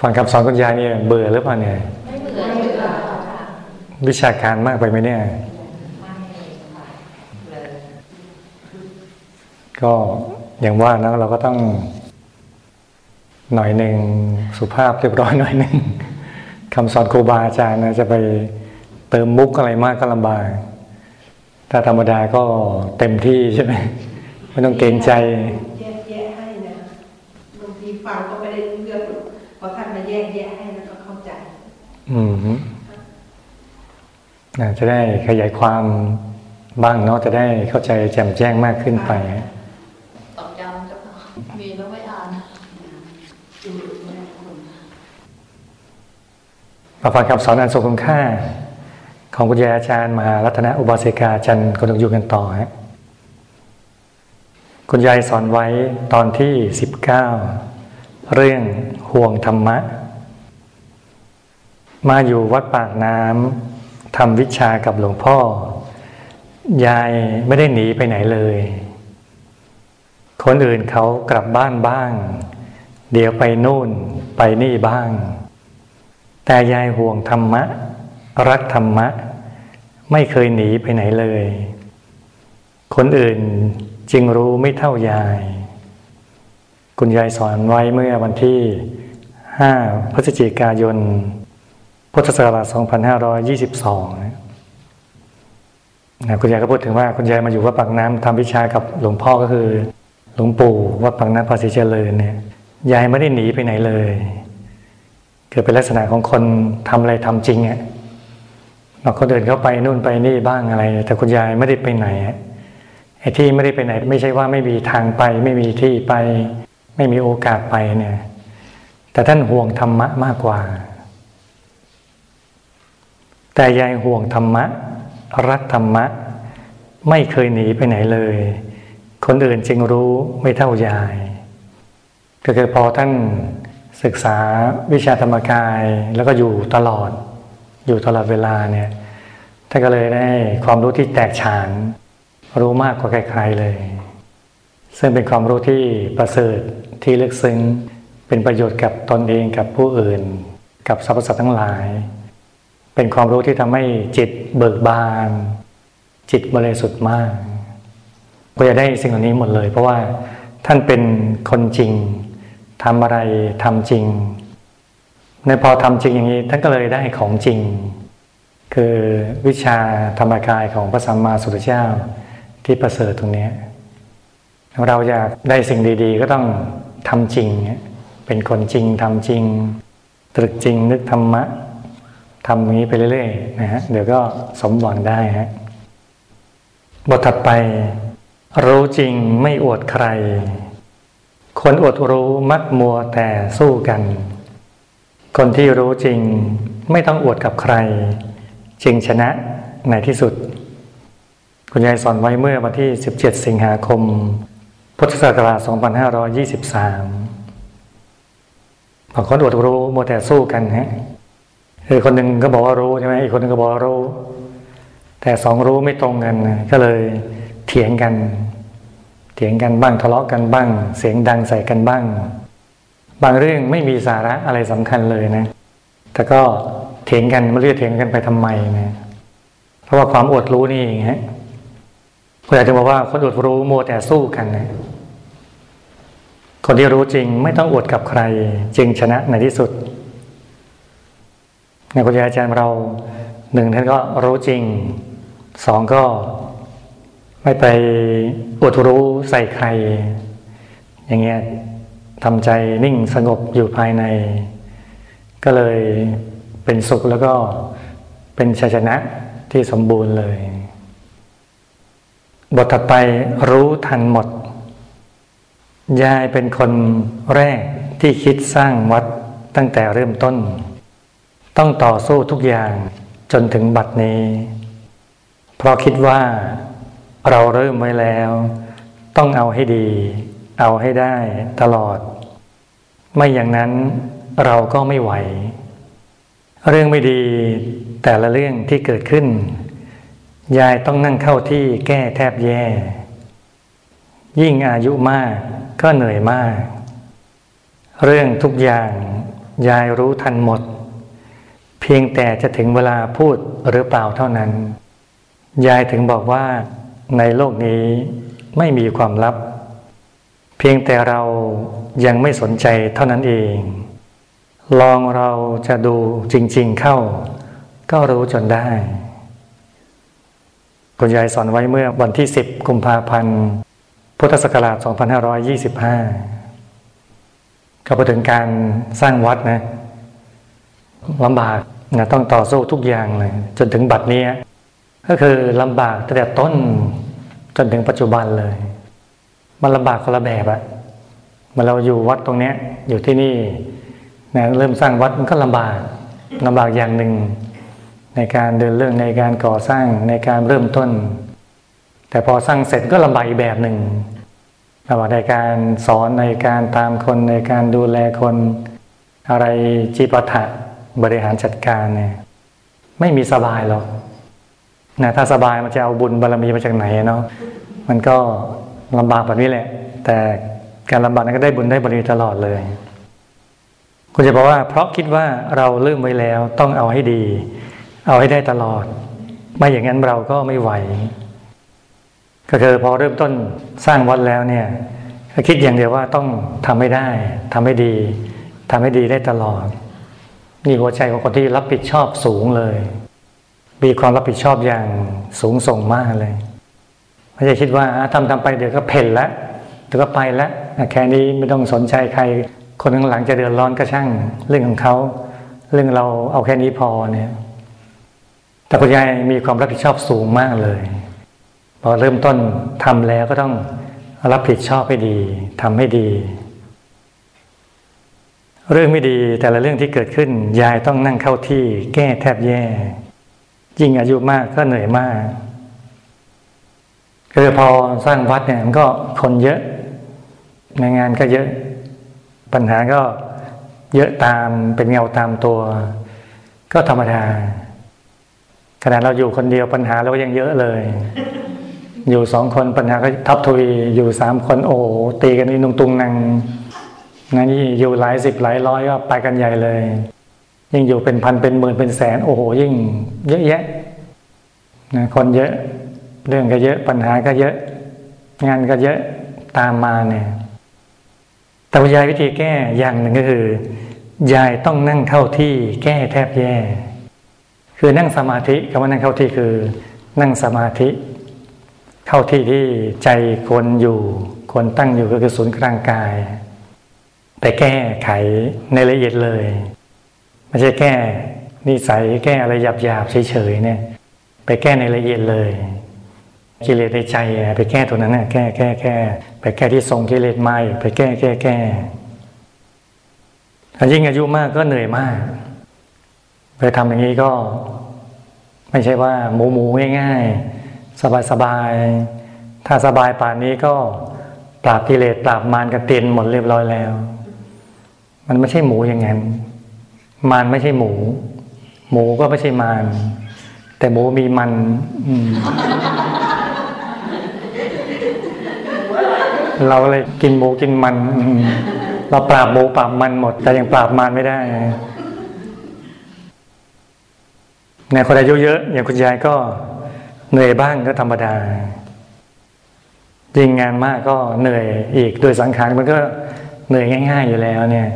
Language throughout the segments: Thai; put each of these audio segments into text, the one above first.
ฟังคำสอนคุณยายเนี่ยเบื่อหรือเปล่าเนี่ยไม่เบื่อไม่เบื่อค่ะวิชาการมากไปไหมเนี่ยไม่ค่ะเลยก็อย่างว่านะเราก็ต้อง หน่อยหนึ่งสุภาพเรียบร้อยหน่อยหนึ่งคำสอนครูบาอาจารย์นะจะไปเติมมุกอะไรมากก็ลำบากถ้าธรรมดาก็เต็มที่ใช่ไหมไม่ต้องเกรงใจแยกแยะให้นะบางทีฟังก็ไม่ พอท่านมาแยกแยะให้แล้วก็เข้าใจ อืมฮึน่าจะได้ขยายความบ้างเนาะจะได้เข้าใจแจ่มแจ้งมากขึ้นไปตอบย้ำเจ้าค่ะมีแล้วไม่อ่านมาฟังคำสอนอันทรงคุณค่า ของคุณยายอาจารย์มหารัตนอุบาสิกาจันทร์กนกอยู่กันต่อฮะคุณยายสอนไว้ตอนที่สิบเก้าเรื่อง ห่วงธรรมะ มาอยู่วัดปากน้ำทำวิชากับหลวงพ่อ ยายไม่ได้หนีไปไหนเลย คนอื่นเขากลับบ้านบ้าง เดี๋ยวไปนู่นไปนี่บ้าง แต่ยายห่วงธรรมะ รักธรรมะ ไม่เคยหนีไปไหนเลย คนอื่นจึงรู้ไม่เท่ายายคุณยายสอนไว้เมื่อวันที่ 5 พฤศจิกายน พุทธศักราช 2522นะคุณยายก็พูดถึงว่าคุณยายมาอยู่วัดปากน้ำทำวิชากับหลวงพ่อก็คือ หลวงปู่วัดปากน้ำภาษีเจริญเนี่ยยายไม่ได้หนีไปไหนเลยคือเป็นลักษณะของคนทำอะไรทำจริงอะ่ะเราก็เดินเข้าไปนู่นไปนี่บ้างอะไร แต่คุณยายไม่ได้ไปไหนไอ้ที่ไม่ได้ไปไหน ไม่ใช่ว่าไม่มีทางไป ไม่มีที่ไป ไม่มีโอกาสไปเนี่ย แต่ท่านห่วงธรรมะมากกว่า แต่ยายห่วงธรรมะ รักธรรมะ ไม่เคยหนีไปไหนเลย คนอื่นจึงรู้ไม่เท่ายาย ก็คือพอท่านศึกษาวิชาธรรมกายแล้วก็อยู่ตลอด อยู่ตลอดเวลาเนี่ยท่านก็เลยได้ความรู้ที่แตกฉาน รู้มากกว่าใครๆเลย ซึ่งเป็นความรู้ที่ประเสริฐที่ลึกซึ้ง เป็นประโยชน์กับตนเองกับผู้อื่น กับสรรพสัตว์ทั้งหลาย เป็นความรู้ที่ทำให้จิตเบิกบาน จิตบริสุทธิ์มากก็จะได้สิ่งเหล่านี้หมดเลย เพราะว่าท่านเป็นคนจริงทำอะไรทำจริง ในพอทำจริงอย่างนี้ท่านก็เลยได้ของจริง คือวิชาธรรมกายของพระสัมมาสัมพุทธเจ้าที่ประเสริฐตรงนี้ เราอยากได้สิ่งดี ๆ ก็ต้องทำจริงเป็นคนจริงทำจริง ตรึกจริงนึกธรรมะทำอย่างนี้ไปเรื่อยๆนะฮะเดี๋ยวก็สมหวังได้ฮะบทถัดไป รู้จริงไม่อวดใคร คนอดรู้มักมัวแต่สู้กัน คนที่รู้จริงไม่ต้องอวดกับใครจึงชนะในที่สุด คุณยายสอนไว้เมื่อวันที่ 17 สิงหาคม พุทธศักราช 2523 บางคนอดรู้โมแต่สู้กันฮะคือคนหนึ่งก็บอกว่ารู้ใช่ไหมอีกคนหนึ่งก็บอกว่ารู้ แต่สองรู้ไม่ตรงกันก็เลยเถียงกัน เถียงกันบ้างทะเลาะกันบ้าง เสียงดังใส่กันบ้าง บางเรื่องไม่มีสาระอะไรสำคัญเลยนะ แต่ก็เถียงกันไม่รู้จะเถียงกันไปทำไมนะเพราะว่าความอดรู้นี่เองฮะผมอยากจะบอกว่าคนอดรู้โมแต่สู้กันนะ คนที่รู้จริงไม่ต้องอวดกับใคร จึงชนะในที่สุด ในคุณยายอาจารย์เราหนึ่งท่านก็รู้จริงสองก็ไม่ไปอวดรู้ใส่ใคร อย่างเงี้ยทำใจนิ่งสงบอยู่ภายใน ก็เลยเป็นสุขแล้วก็เป็นชัยชนะที่สมบูรณ์เลย บทถัดไปรู้ทันหมด ยายเป็นคนแรกที่คิดสร้างวัดตั้งแต่เริ่มต้น ต้องต่อสู้ทุกอย่างจนถึงบัดนี้ เพราะคิดว่าเราเริ่มไว้แล้ว ต้องเอาให้ดี เอาให้ได้ตลอด ไม่อย่างนั้นเราก็ไม่ไหว เรื่องไม่ดีแต่ละเรื่องที่เกิดขึ้น ยายต้องนั่งเข้าที่แก้แทบแย่ ยิ่งอายุมาก ก็เหนื่อยมาก เรื่องทุกอย่างยายรู้ทันหมด เพียงแต่จะถึงเวลาพูดหรือเปล่าเท่านั้น ยายถึงบอกว่าในโลกนี้ไม่มีความลับ เพียงแต่เรายังไม่สนใจเท่านั้นเอง ลองเราจะดูจริง ๆเข้า ก็รู้จนได้ คุณยายสอนไว้เมื่อวันที่ 10 กุมภาพันธ์ พุทธศักราช 2525 ก็พูดถึงการสร้างวัดนะลำบากนะต้องต่อสู้ทุกอย่างเลย จนถึงบัดนี้ ก็คือลำบากตั้งแต่ต้นจนถึงปัจจุบันเลย มันลำบากคนละแบบอะมันเราอยู่วัดตรงเนี้ยอยู่ที่นี่นะเริ่มสร้างวัดมันก็ลำบากลำบากอย่างหนึ่ง ในการเดินเรื่องในการก่อสร้างในการเริ่มต้น แต่พอสร้างเสร็จก็ลำบากอีกแบบหนึ่งลำบากในการสอนในการตามคนในการดูแลคน อะไรจีปถะบริหารจัดการเนี่ยไม่มีสบายหรอกนะถ้าสบายมันจะเอาบุญบารรมีมาจากไหนเนาะมันก็ลำบากแบบนี้แหละ แต่การลำบากนั้นก็ได้บุญได้บารมีตลอดเลยคุณจะบอกว่า เพราะคิดว่าเราเริ่มไว้แล้วต้องเอาให้ดี เอาให้ได้ตลอด ไม่อย่างนั้นเราก็ไม่ไหว ก็คือพอเริ่มต้นสร้างวัดแล้วเนี่ยคิดอย่างเดียวว่าต้องทำให้ได้ทำให้ดีทำให้ดีได้ตลอดนี่หัวใจของคนที่รับผิดชอบสูงเลย มีความรับผิดชอบอย่างสูงส่งมากเลยไม่ใช่คิดว่าทำทำไปเดี๋ยวก็เพ่นแล้วเดี๋ยวก็ไปแล้วแค่นี้ไม่ต้องสนใจใคร คนข้างหลังจะเดือดร้อนก็ช่าง เรื่องของเขาเรื่องเราเอาแค่นี้พอเนี่ย แต่คุณยายมีความรับผิดชอบสูงมากเลย อเริ่มต้นทำแล้วก็ต้องรับผิดชอบให้ดีทำให้ดี เรื่องไม่ดีแต่ละเรื่องที่เกิดขึ้น ยายต้องนั่งเข้าที่ แก้แทบแย่ ยิ่งอายุมากก็เหนื่อยมากคือพอสร้างวัดเนี่ยมันก็คนเยอะในงานก็เยอะ ปัญหาก็เยอะตามเป็นเงาตามตัว ก็ธรรมดาขณะเราอยู่คนเดียวปัญหาเราก็ยังเยอะเลย อยู่สองคนปัญหาก็ทับทวีอยู่สามคนโอ้ตีกันนี่นุงตุงนางนั่นนี่อยู่หลายสิบหลายร้อยก็ไปกันใหญ่เลย ยิ่งอยู่เป็นพันเป็นหมื่นเป็นแสน โอ้โหยิ่ง เยอะแยะนะคนเยอะเรื่องก็เยอะปัญหาก็เยอะ งานก็เยอะตามมาเนี่ยแต่ยายวิธีแก้อย่างหนึ่งก็คือ ยายต้องนั่งเข้าที่แก้แทบแย่ คือนั่งสมาธิคำว่านั่งเข้าที่คือ นั่งสมาธิ เข้าที่ที่ใจควรอยู่ควรตั้งอยู่ก็คือศูนย์กลางกาย ไปแก้ไขในละเอียดเลยไม่ใช่แก้นิสัยแก้อะไรหยาบๆเฉยๆเนี่ย ไปแก้ในละเอียดเลยกิเลสในใจไปแก้ตัวนั้นนะแก้แก้แก้ไปแก้ที่ทรงกิเลสไม่ไปแก้แก้แก้ถ้ายิ่งอายุมากก็เหนื่อยมาก ไปทำอย่างนี้ก็ ไม่ใช่ว่าหมูหมูง่ายๆ สบายๆถ้าสบายป่านนี้ก็ปราบกิเลสปราบมารกระเตียนหมดเรียบร้อยแล้ว มันไม่ใช่หมูอย่างนั้น มารไม่ใช่หมู หมูก็ไม่ใช่มารแต่หมูมีมันเราเลยกินหมูกินมันเราปราบหมูปราบมันหมด แต่ยังปราบมารไม่ได้ในคนอายุเยอะอย่างคุณยายก็ เหนื่อยบ้างก็ธรรมดายิ่งงานมากก็เหนื่อยอีกโดยสังขารมันก็เหนื่อยง่าย ๆ อยู่แล้วเนี่ย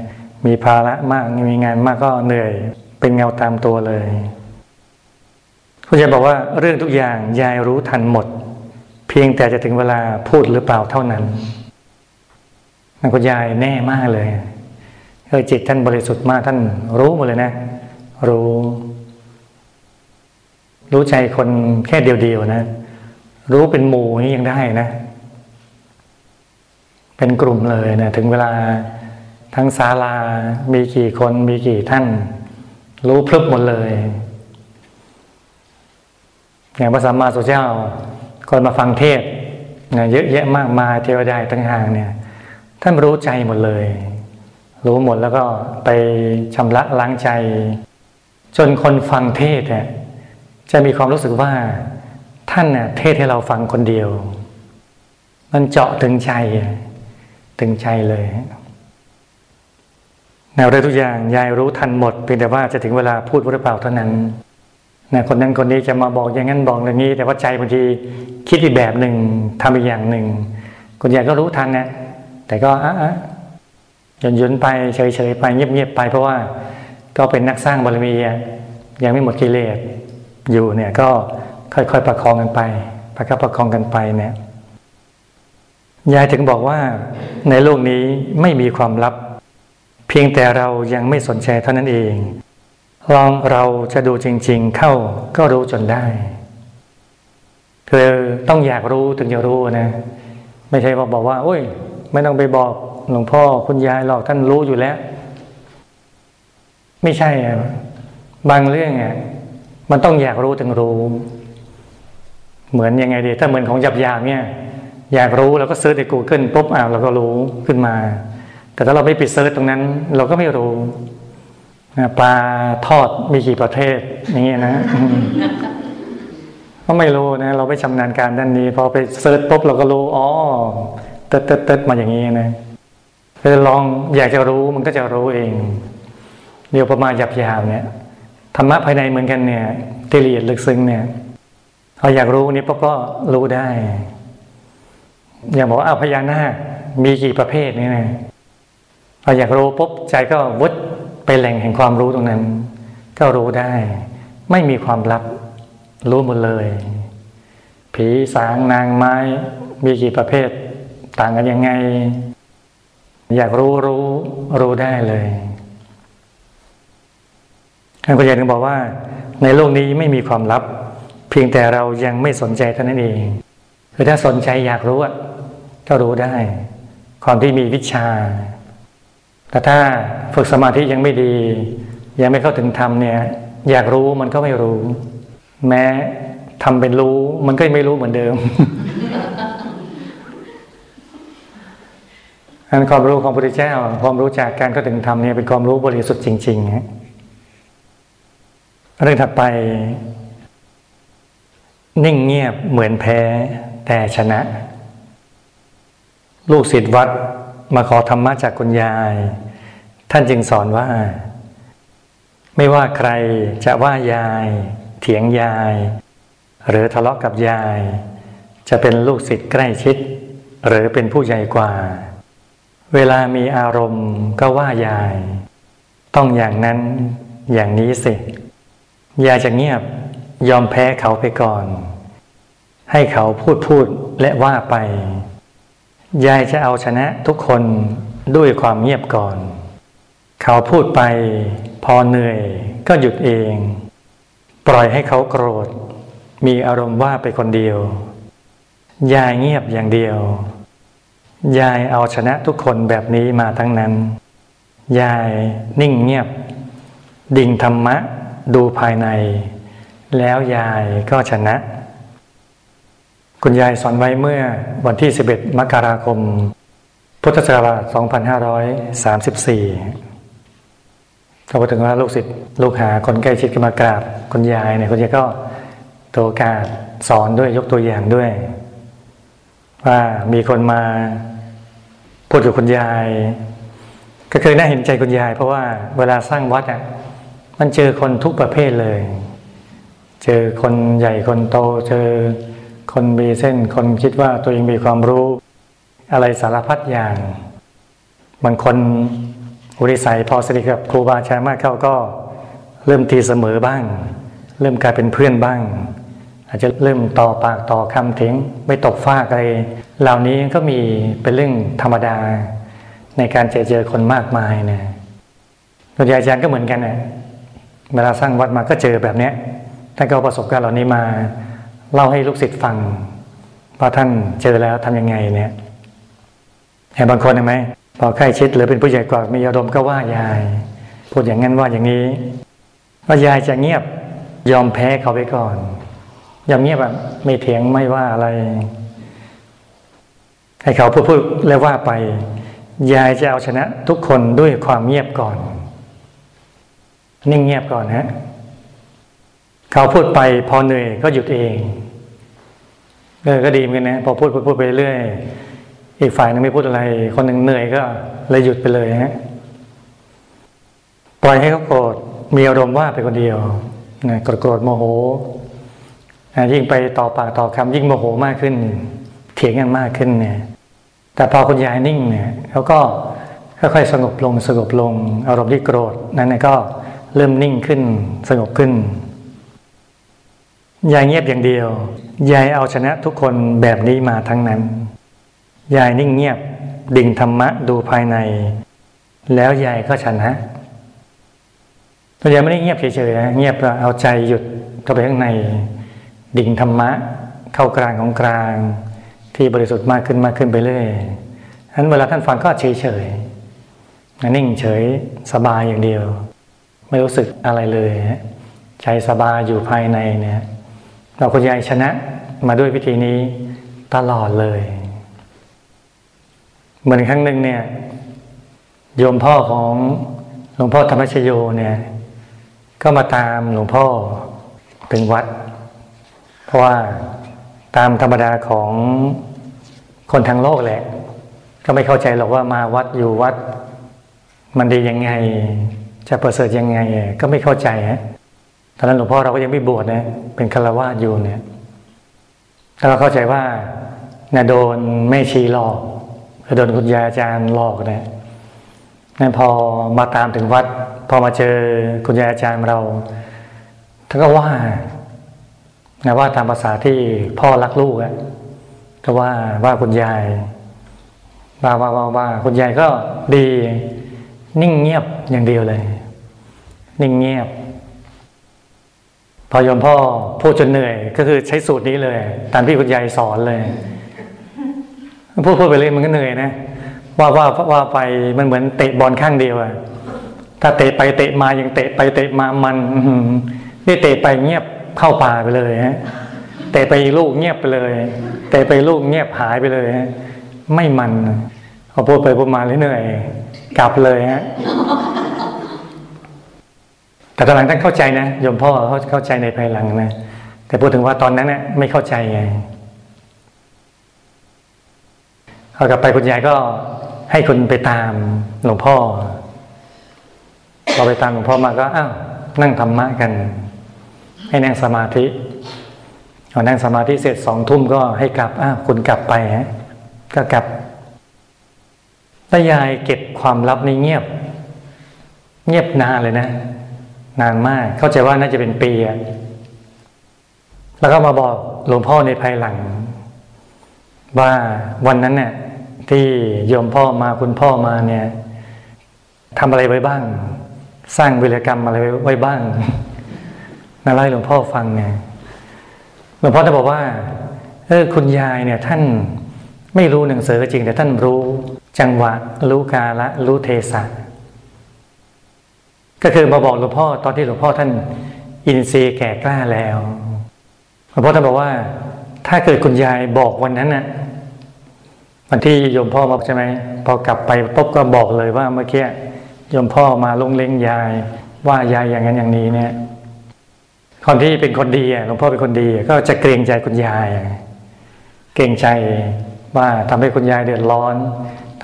มีภาระมากมีงานมากก็เหนื่อยเป็นเงาตามตัวเลยคุณยายบอกว่าเรื่องทุกอย่างยายรู้ทันหมด เพียงแต่จะถึงเวลาพูดหรือเปล่าเท่านั้นคุณยายแน่มากเลยเออจิตท่านบริสุทธิ์มากท่านรู้หมดเลยนะ รู้ รู้ใจคนแค่เดียวๆนะ รู้เป็นหมู่นี่ยังได้นะ เป็นกลุ่มเลยนะถึงเวลาทั้งศาลา มีกี่คนมีกี่ท่าน รู้พลึบหมดเลยอย่างพระสัมมาสัมพุทธเจ้าคนมาฟังเทศเนี่ยเยอะแยะมากมายเทวดาทั้งห่างเนี่ย ท่านรู้ใจหมดเลย รู้หมดแล้วก็ไปชำระล้างใจ จนคนฟังเทศเนี่ย จะมีความรู้สึกว่าท่านเนี่ยเทศให้เราฟังคนเดียว มันเจาะถึงใจ ถึงใจเลยแนวเรื่อทุกอย่างยายรู้ทันหมดเพียงแต่ว่าจะถึงเวลาพูดหรือเปล่าเท่านั้นนะคนนั้นคนนี้จะมาบอกอย่างนั้นบอกอย่างนี้ แต่ว่าใจบางทีคิดอีกแบบหนึ่งทำอีกอย่างหนึ่งคุณยายก็รู้ทันนะแต่ก็อะอะหยุนๆไปเฉยๆไปเงียบๆไป เพราะว่าก็เป็นนักสร้างบารมียังไม่หมดกิเลส อยู่เนี่ยก็ค่อยๆประคองกันไป ประคับประคองกันไปเนี่ยยายถึงบอกว่าในโลกนี้ไม่มีความลับ เพียงแต่เรายังไม่สนใจเท่านั้นเอง ลองเราจะดูจริง ๆ เข้าก็รู้จนได้คือต้องอยากรู้ถึงจะรู้นะ ไม่ใช่ว่าบอกว่าโอ้ย ไม่ต้องไปบอกหลวงพ่อคุณยายหรอกท่านรู้อยู่แล้ว ไม่ใช่บางเรื่องอะ มันต้องอยากรู้ถึงรู้ เหมือนยังไงดี ถ้าเหมือนของหยาบ ๆ เนี่ย อยากรู้เราก็ search ใน Google ปุ๊บอ่าเราก็รู้ขึ้นมา แต่ถ้าเราไม่คิด search ตรงนั้น เราก็ไม่รู้ปลาทองมีกี่ประเภทอย่างเงี้ยนะก็ไม่รู้นะ เราไม่ชำนาญการด้านนี้ พอไป search ปุ๊บเราก็รู้อ๋อเติร์ดเติร์ดเติร์ดมาอย่างนี้นะคือลองอยากจะรู้มันก็จะรู้เอง เดี๋ยวประมาณหยาบยาวเนี่ย ธรรมะภายในเหมือนกันเนี่ยที่ละเอียดลึกซึ้งเนี่ยเราอยากรู้นี้ปุ๊บก็รู้ได้ อย่างบอกว่าอาพญานาคมีกี่ประเภทนี่นะเราอยากรู้ปุ๊บใจก็วูบไปแหล่งแห่งความรู้ตรงนั้น ก็รู้ได้ ไม่มีความลับ รู้หมดเลย ผีสางนางไม้ มีกี่ประเภท ต่างกันยังไง อยากรู้รู้รู้ได้เลย ท่านคุณยายถึงบอกว่า ในโลกนี้ไม่มีความลับ เพียงแต่เรายังไม่สนใจเท่านั้นเองคือถ้าสนใจอยากรู้ก็รู้ได้ ความที่มีวิชา แต่ถ้าฝึกสมาธิยังไม่ดี ยังไม่เข้าถึงธรรมเนี่ย อยากรู้มันก็ไม่รู้ แม้ทำเป็นรู้ มันก็ไม่รู้เหมือนเดิมอันความรู้ของพระพุทธเจ้าความรู้จากการเข้าถึงธรรมเนี่ยเป็นความรู้บริสุทธิ์จริงๆฮะ เรื่องถัดไป นิ่งเงียบเหมือนแพ้แต่ชนะ ลูกศิษย์วัดมาขอธรรมะจากคุณยาย ท่านจึงสอนว่า ไม่ว่าใครจะว่ายาย เถียงยาย หรือทะเลาะกับยาย จะเป็นลูกศิษย์ใกล้ชิด หรือเป็นผู้ใหญ่กว่า เวลามีอารมณ์ก็ว่ายาย ต้องอย่างนั้นอย่างนี้สิ ยายจะเงียบยอมแพ้เขาไปก่อน ให้เขาพูดพูดและว่าไป ยายจะเอาชนะทุกคนด้วยความเงียบก่อน เขาพูดไป พอเหนื่อยก็หยุดเอง ปล่อยให้เขาโกรธ มีอารมณ์ว่าไปคนเดียว ยายเงียบอย่างเดียว ยายเอาชนะทุกคนแบบนี้มาทั้งนั้น ยายนิ่งเงียบ ดิ่งธรรมะ ดูภายใน แล้วยายก็ชนะ คุณยายสอนไว้เมื่อวันที่ 11 มกราคม พุทธศักราช 2534ก็พอถึงว่าลูกศิษย์ลูกหาคนใกล้ชิดก็มากราบคุณยายเนี่ยคุณยายก็โตกาสอนด้วยยกตัวอย่างด้วย ว่ามีคนมาพูดกับคุณยาย ก็เคยน่าเห็นใจคุณยาย เพราะว่าเวลาสร้างวัดอะ มันเจอคนทุกประเภทเลย เจอคนใหญ่คนโต เจอคนมีเส้น คนคิดว่าตัวเองมีความรู้ อะไรสารพัดอย่าง บางคนอุริสัยพอสนิทกับครูบาอาจารย์มากเข้าก็เริ่มตีเสมอบ้าง เริ่มกลายเป็นเพื่อนบ้าง อาจจะเริ่มต่อปากต่อคำถึงไม่ตกฟากอะไรเหล่านี้ก็มีเป็นเรื่องธรรมดา ในการเจอเจอคนมากมายนะคุณยายอาจารย์ก็เหมือนกันนะ เวลาสร้างวัดมาก็เจอแบบเนี้ยท่านก็ประสบการณ์เหล่านี้มาเล่าให้ลูกศิษย์ฟังว่าท่านเจอแล้วทํำยังไงเนี่ยเห็นบางคนเห็นไหมพอใกล้ชิดหรือเป็นผู้ใหญ่กว่ามีอารมณ์ก็ว่ายาย พูดอย่างนั้นว่าอย่างนี้ว่ายายจะเงียบยอมแพ้เขาไปก่อนยอมเงียบแบบไม่เถียงไม่ว่าอะไร ให้เขาพูดพูดแล้วว่าไป ยายจะเอาชนะทุกคนด้วยความเงียบก่อน นิ่งเงียบก่อนฮะเขาพูดไปพอเหนื่อยก็หยุดเองเออก็ดีเหมือนกันนะพอพูดพูดพูดไปเรื่อยอีกฝ่ายนึงไม่พูดอะไร คนหนึ่งเหนื่อยก็เลยหยุดไปเลยฮะปล่อยให้เขาโกรธมีอารมณ์ว่าไปคนเดียวนะโกรธโกรธโมโหยิ่งไปต่อปากต่อคำยิ่งโมโหมากขึ้น เถียงกันมากขึ้นเนี่ย แต่พอคุณยายนิ่งเนี่ยเขาก็ค่อยๆสงบลงสงบลง อารมณ์ที่โกรธนั้นก็ เริ่มนิ่งขึ้น สงบขึ้น ยายเงียบอย่างเดียว ยายเอาชนะทุกคนแบบนี้มาทั้งนั้น ยายนิ่งเงียบดิ่งธรรมะดูภายใน แล้วยายก็ชนะตัวยายไม่ได้เงียบเฉยๆนะเงียบแล้วเอาใจหยุดเข้าไปข้างใน ดิ่งธรรมะ เข้ากลางของกลาง ที่บริสุทธิ์มากขึ้นมากขึ้นไปเรื่อยฉะนั้นเวลาท่านฟังก็เฉยๆนิ่งเฉยสบายอย่างเดียว ไม่รู้สึกอะไรเลยใจสบายอยู่ภายในเนี่ยเราคุณยายชนะมาด้วยวิธีนี้ตลอดเลย เหมือนครั้งหนึ่งเนี่ย โยมพ่อของหลวงพ่อธรรมชโยเนี่ย ก็มาตามหลวงพ่อถึงวัด เพราะว่าตามธรรมดาของคนทางโลกแหละ ก็ไม่เข้าใจหรอกว่ามาวัดอยู่วัด มันดียังไง จะประเสริฐยังไงก็ไม่เข้าใจฮะตอนนั้นหลวงพ่อเราก็ยังไม่บวชนะเป็นคารวะอยู่เนี่ยถ้าเราเข้าใจว่าเนี่ยโดนแม่ชีหลอกโดนคุณยายอาจารย์หลอกนี่ยนั่นพอมาตามถึงวัด พอมาเจอคุณยายอาจารย์เราท่านก็ว่านะว่าตามภาษาที่พ่อรักลูกอะก็ว่าว่าคุณยายว่าว่าว่าว่าคุณยายก็ดี นิ่งเงียบอย่างเดียวเลย นิ่งเงียบ พอยมพ่อพูดจนเหนื่อย ก็คือใช้สูตรนี้เลย ตามที่คุณยายสอนเลยพูดพูดไปเลยมันก็เหนื่อยนะว่าว่าว่าไปมันเหมือนเตะบอลข้างเดียวอะถ้าเตะไปเตะมายังเตะไปเตะมามันนี่เตะไปเงียบเข้าป่าไปเลยฮะเตะไปลูกเงียบไปเลยเตะไปลูกเงียบหายไปเลยฮะไม่มันพอพูดไปพูดมาเหนื่อย กลับเลยฮะแต่ตอนหลังท่านเข้าใจนะโยมพ่อเขาเข้าใจในภายหลังนะแต่พูดถึงว่าตอนนั้นเนี่ยไม่เข้าใจไงเอากลับไปคุณยายก็ให้คุณไปตามหลวงพ่อเราไปตามหลวงพ่อมาก็อ้าวนั่งธรรมะกัน ให้นั่งสมาธิพอนั่งสมาธิเสร็จสองทุ่มก็ให้กลับอ้าวคุณกลับไปฮะก็กลับ แล้ยายเก็บความลับในเงียบ เงียบนานเลยนะ นานมาก เข้าใจว่าน่าจะเป็นปีอะแล้วก็มาบอกหลวงพ่อในภายหลัง ว่าวันนั้นเนี่ยที่โยมพ่อมาคุณพ่อมาเนี่ยทำอะไรไว้บ้าง สร้างวิรกรรมอะไรไว้บ้างนาไล่หลวงพ่อฟังเนี่ยหลวงพ่อจะบอกว่าเออคุณยายเนี่ย ท่านไม่รู้หนังสือจริง แต่ท่านรู้ จังหวะรู้กาละรู้เทศะก็คือมาบอกหลวงพ่อตอนที่หลวงพ่อท่านอินทรีย์แก่กล้าแล้วหลวงพ่อท่านบอกว่า ถ้าเกิดคุณยายบอกวันนั้นน่ะวันที่โยมพ่อบอกใช่ไหมพอกลับไปปุ๊บก็บอกเลยว่าเมื่อกี้โยมพ่อมาลงเล้งยาย ว่ายายอย่างนั้นอย่างนี้เนี่ยคนที่เป็นคนดีหลวงพ่อเป็นคนดี ก็จะเกรงใจคุณยาย เกรงใจว่าทำให้คุณยายเดือดร้อน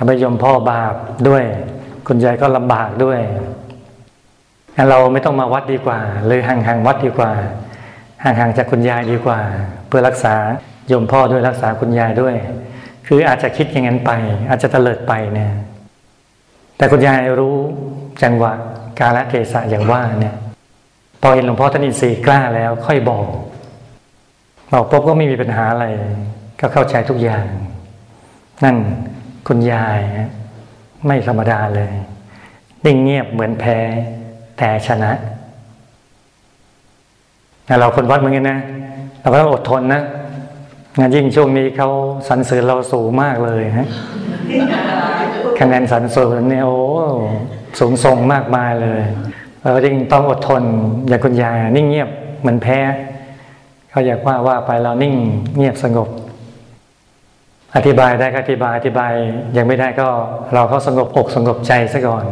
ทำให้ยมพ่อบาปด้วย คุณยายก็ลำบากด้วยเราไม่ต้องมาวัดดีกว่า เลยห่างๆวัดดีกว่า ห่างๆจากคุณยายดีกว่า เพื่อรักษายมพ่อด้วยรักษาคุณยายด้วย คืออาจจะคิดอย่างนั้นไป อาจจะเตลิดไปเนี่ยแต่คุณยายรู้จังหวะกาลเทศะอย่างว่าเนี่ยพอเห็นหลวงพ่อท่านอินทรีย์กล้าแล้วค่อยบอก บอกปุ๊บก็ไม่มีปัญหาอะไร ก็เข้าใจทุกอย่าง นั่น คุณยายไม่ธรรมดาเลย นิ่งเงียบเหมือนแพ้ แต่ชนะเราคนวัดเหมือนกันนะ เราก็ต้องอดทนนะงานยิ่งช่วงนี้เขาสรรเสริญเราสูงมากเลยฮะคะแนนสรรเสริญเนี่ยโอ้สูงส่งมากมายเลยเราจึงต้องอดทนอย่างคุณยายนิ่งเงียบเหมือนแพ้เขาอยากว่าว่าไปเรานิ่งเงียบสงบ อธิบายได้ก็อธิบายอธิบายยังไม่ได้ก็เราเขาสงบอกสงบใจซะก่อน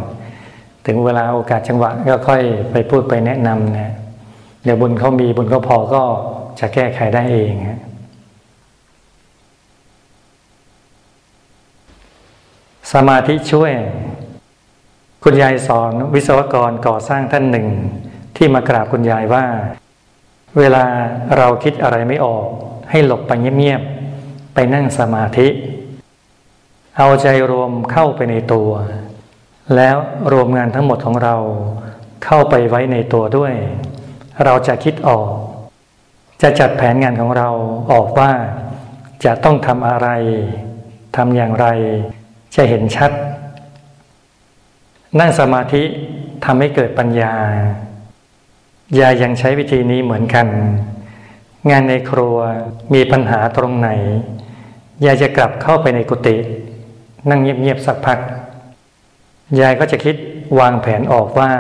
ถึงเวลาโอกาสจังหวะก็ค่อยไปพูดไปแนะนำนะเดี๋ยวบุญเขามีบุญเขาพอก็จะแก้ไขได้เองฮะสมาธิช่วย คุณยายสอนวิศวกรก่อสร้างท่านหนึ่ง ที่มากราบคุณยายว่า เวลาเราคิดอะไรไม่ออก ให้หลบไปเงียบๆ ไปนั่งสมาธิ เอาใจรวมเข้าไปในตัว แล้วรวมงานทั้งหมดของเราเข้าไปไว้ในตัวด้วย เราจะคิดออก จะจัดแผนงานของเราออกว่าจะต้องทำอะไรทำอย่างไรจะเห็นชัด นั่งสมาธิทำให้เกิดปัญญายายยังใช้วิธีนี้เหมือนกัน งานในครัวมีปัญหาตรงไหน ยายจะกลับเข้าไปในกุฏินั่งเงียบๆสักพัก ยายก็จะคิดวางแผนออกว่า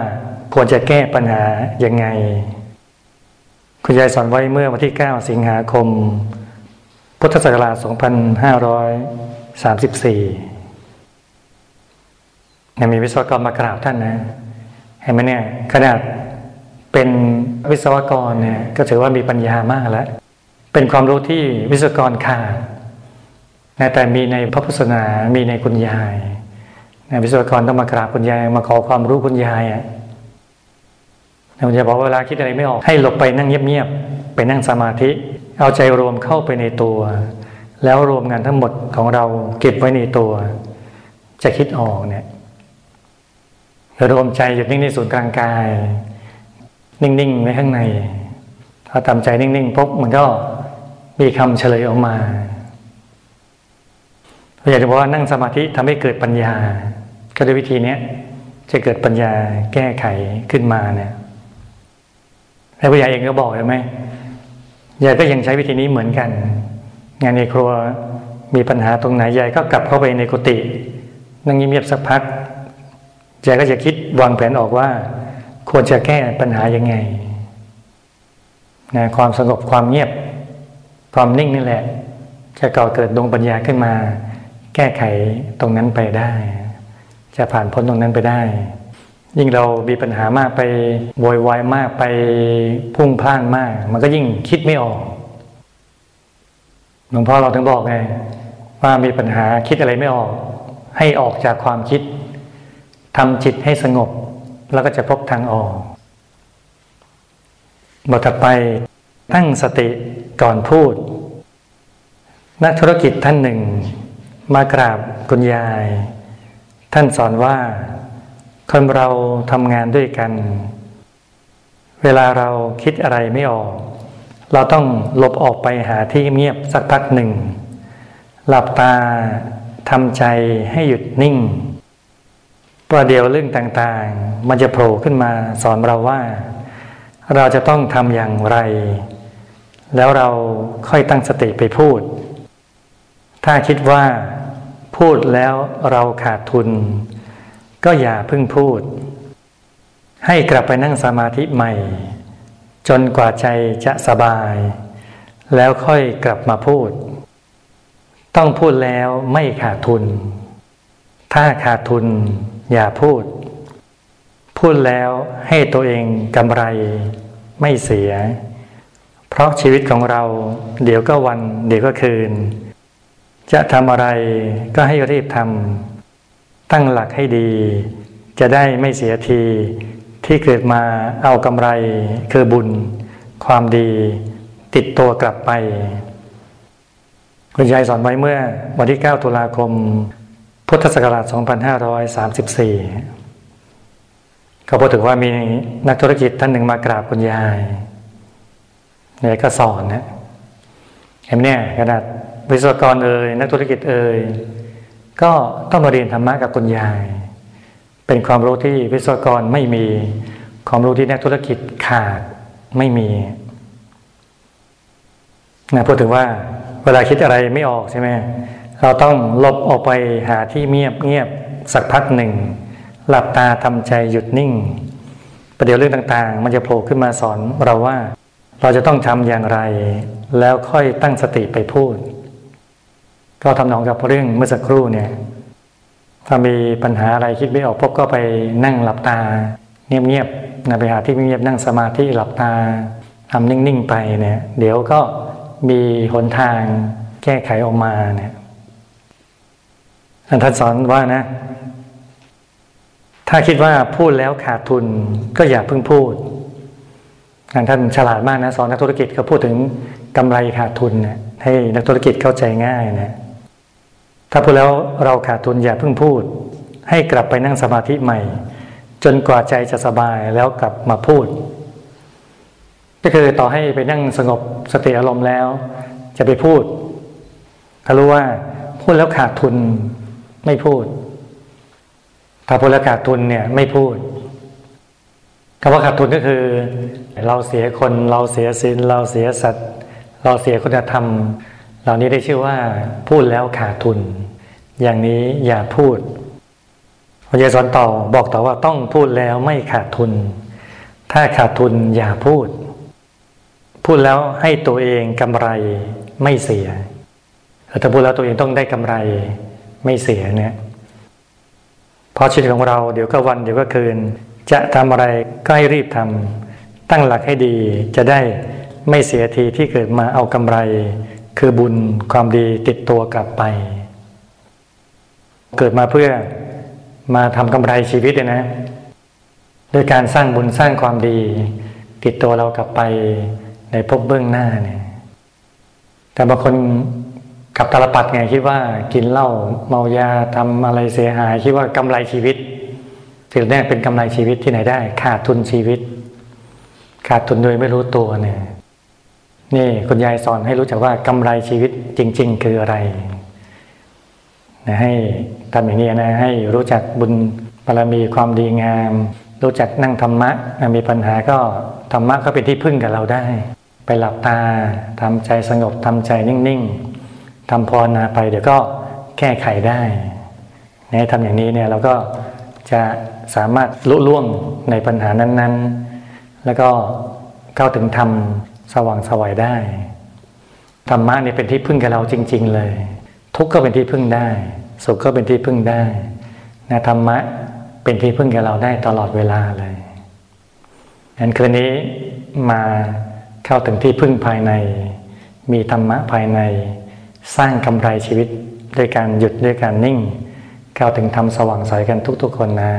ควรจะแก้ปัญหายังไง คุณยายสอนไว้เมื่อวันที่ 9 สิงหาคม พุทธศักราช 2534เนี่ยมีวิศวกรมากราบท่านนะ เห็นไหมเนี่ยขนาดเป็นวิศวกรเนี่ยก็ถือว่ามีปัญญามากแล้ว เป็นความรู้ที่วิศวกรขาด นะแต่มีในพระพุทธศาสนามีในคุณยายนะวิศวกรต้องมากราบคุณยายมาขอความรู้คุณยายอะคุณยายบอกเวลาคิดอะไรไม่ออกให้หลบไปนั่งเงียบๆไปนั่งสมาธิ เอาใจรวมเข้าไปในตัว แล้วรวมงานทั้งหมดของเราเก็บไว้ในตัว จะคิดออกเนี่ยรวมใจหยุดนิ่งในศูนย์กลางกาย นิ่งๆไว้ข้างในพอทำใจนิ่งๆปุ๊บมันก็มีคำเฉลยออกมา เราอยากจะบอกว่านั่งสมาธิทำให้เกิดปัญญา ก็ด้วยวิธีนี้จะเกิดปัญญาแก้ไขขึ้นมาเนี่ยแล้วผู้ใหญ่เองก็บอกใช่ไหมยายก็ยังใช้วิธีนี้เหมือนกัน งานในครัวมีปัญหาตรงไหนยายก็กลับเข้าไปในกุฏินั่งเงียบๆสักพักยายก็จะคิดวางแผนออกว่า ควรจะแก้ปัญหายังไงนะความสงบความเงียบ ความนิ่งนี่แหละ จะก่อเกิดดวงปัญญาขึ้นมา แก้ไขตรงนั้นไปได้ จะผ่านพ้นตรงนั้นไปได้ ยิ่งเรามีปัญหามากไปโวยวายมากไปพุ่งพล่านมาก มันก็ยิ่งคิดไม่ออกหลวงพ่อเราถึงบอกไงว่ามีปัญหาคิดอะไรไม่ออก ให้ออกจากความคิดทำจิตให้สงบ แล้วก็จะพบทางออกบทถัดไปตั้งสติก่อนพูด นักธุรกิจท่านหนึ่ง มากราบคุณยาย ท่านสอนว่า คนเราทำงานด้วยกัน เวลาเราคิดอะไรไม่ออก เราต้องหลบออกไปหาที่เงียบสักพักหนึ่ง หลับตาทำใจให้หยุดนิ่งประเดี๋ยวเรื่องต่างๆ มันจะโผล่ขึ้นมาสอนเราว่า เราจะต้องทำอย่างไร แล้วเราค่อยตั้งสติไปพูด ถ้าคิดว่า พูดแล้วเราขาดทุน ก็อย่าเพิ่งพูด ให้กลับไปนั่งสมาธิใหม่ จนกว่าใจจะสบาย แล้วค่อยกลับมาพูด ต้องพูดแล้วไม่ขาดทุน ถ้าขาดทุนอย่าพูด พูดแล้วให้ตัวเองกำไรไม่เสีย เพราะชีวิตของเราเดี๋ยวก็วันเดี๋ยวก็คืน จะทำอะไรก็ให้รีบทำตั้งหลักให้ดี จะได้ไม่เสียทีที่เกิดมาเอากำไรคือบุญ ความดี ติดตัวกลับไป คุณยายสอนไว้เมื่อวันที่ 9 ตุลาคม พุทธศักราช 2534 ก็พูดถึงว่ามีนักธุรกิจท่านหนึ่งมากราบคุณยายเนี่ยก็สอนนะเห็นเนี่ยขนาด วิศวกรเอ่ยนักธุรกิจเอ่ยก็ต้องมาเรียนธรรมะกับคุณยาย เป็นความรู้ที่วิศวกรไม่มี ความรู้ที่นักธุรกิจขาดไม่มีนะพูดถึงว่าเวลาคิดอะไรไม่ออกใช่ไหมเราต้องลบออกไปหาที่เงียบเงียบสักพักหนึ่ง หลับตาทำใจหยุดนิ่ง ประเดี๋ยวเรื่องต่างๆ มันจะโผล่ขึ้นมาสอนเราว่าเราจะต้องทำอย่างไร แล้วค่อยตั้งสติไปพูด ก็ทำนองกับเรื่องเมื่อสักครู่เนี่ยถ้ามีปัญหาอะไรคิดไม่ออกพบก็ไปนั่งหลับตา เงียบๆนะไปหาที่เงียบนั่งสมาธิหลับตาทำนิ่งๆไปเนี่ยเดี๋ยวก็มีหนทางแก้ไขออกมาเนี่ยท่านสอนว่านะ ถ้าคิดว่าพูดแล้วขาดทุนก็อย่าเพิ่งพูดท่านฉลาดมากนะสอนนักธุรกิจก็พูดถึงกำไรขาดทุนเนี่ยให้นักธุรกิจเข้าใจง่ายนะ ถ้าพูดแล้วเราขาดทุนอย่าเพิ่งพูด ให้กลับไปนั่งสมาธิใหม่ จนกว่าใจจะสบายแล้วกลับมาพูด ก็คือต่อให้ไปนั่งสงบสติอารมณ์แล้ว จะไปพูด ถ้ารู้ว่าพูดแล้วขาดทุนไม่พูด ถ้าพูดแล้วขาดทุนเนี่ยไม่พูดคำว่าขาดทุนก็คือ เราเสียคนเราเสียศีลเราเสียสัตว์ เราเสียคุณธรรม เหล่านี้ได้ชื่อว่าพูดแล้วขาดทุน อย่างนี้อย่าพูดพระเยซูสอนต่อบอกต่อว่าต้องพูดแล้วไม่ขาดทุน ถ้าขาดทุนอย่าพูด พูดแล้วให้ตัวเองกำไรไม่เสียถ้าพูดแล้วตัวเองต้องได้กำไรไม่เสียเนี่ยเพราะชีวิตของเราเดี๋ยวก็วันเดี๋ยวก็คืน จะทำอะไรก็ให้รีบทำตั้งหลักให้ดีจะได้ไม่เสียทีที่เกิดมาเอากำไร คือบุญความดีติดตัวกลับไป เกิดมาเพื่อมาทำกำไรชีวิตเลยนะ โดยการสร้างบุญสร้างความดี ติดตัวเรากลับไปในภพเบื้องหน้าเนี่ย แต่บางคนขับตาลปัดไงคิดว่ากินเหล้าเมายาทำอะไรเสียหาย คิดว่ากำไรชีวิตสิ่งนี้เป็นกำไรชีวิตที่ไหนได้ ขาดทุนชีวิต ขาดทุนโดยไม่รู้ตัวเนี่ย นี่คุณยายสอนให้รู้จักว่ากำไรชีวิตจริง ๆ คืออะไรนะให้ทำอย่างนี้นะให้รู้จักบุญบารมีความดีงาม รู้จักนั่งธรรมะมีปัญหาก็ธรรมะก็เป็นที่พึ่งกับเราได้ ไปหลับตาทำใจสงบทำใจนิ่งๆทำภาวนาไปเดี๋ยวก็แก้ไขได้นี่ยทำอย่างนี้เนี่ยเราก็จะสามารถลุล่วงในปัญหานั้น ๆ แล้วก็เข้าถึงธรรม สว่างสวัยได้ธรรมะเนี่ยเป็นที่พึ่งกับเราจริง ๆ เลย ทุกข์ก็เป็นที่พึ่งได้ สุขก็เป็นที่พึ่งได้นะธรรมะเป็นที่พึ่งกับเราได้ตลอดเวลาเลยงั้นคืนนี้มาเข้าถึงที่พึ่งภายใน มีธรรมะภายใน สร้างกำไรชีวิตด้วยการหยุดด้วยการนิ่ง เข้าถึงธรรมสว่างใสกันทุกๆคนนะ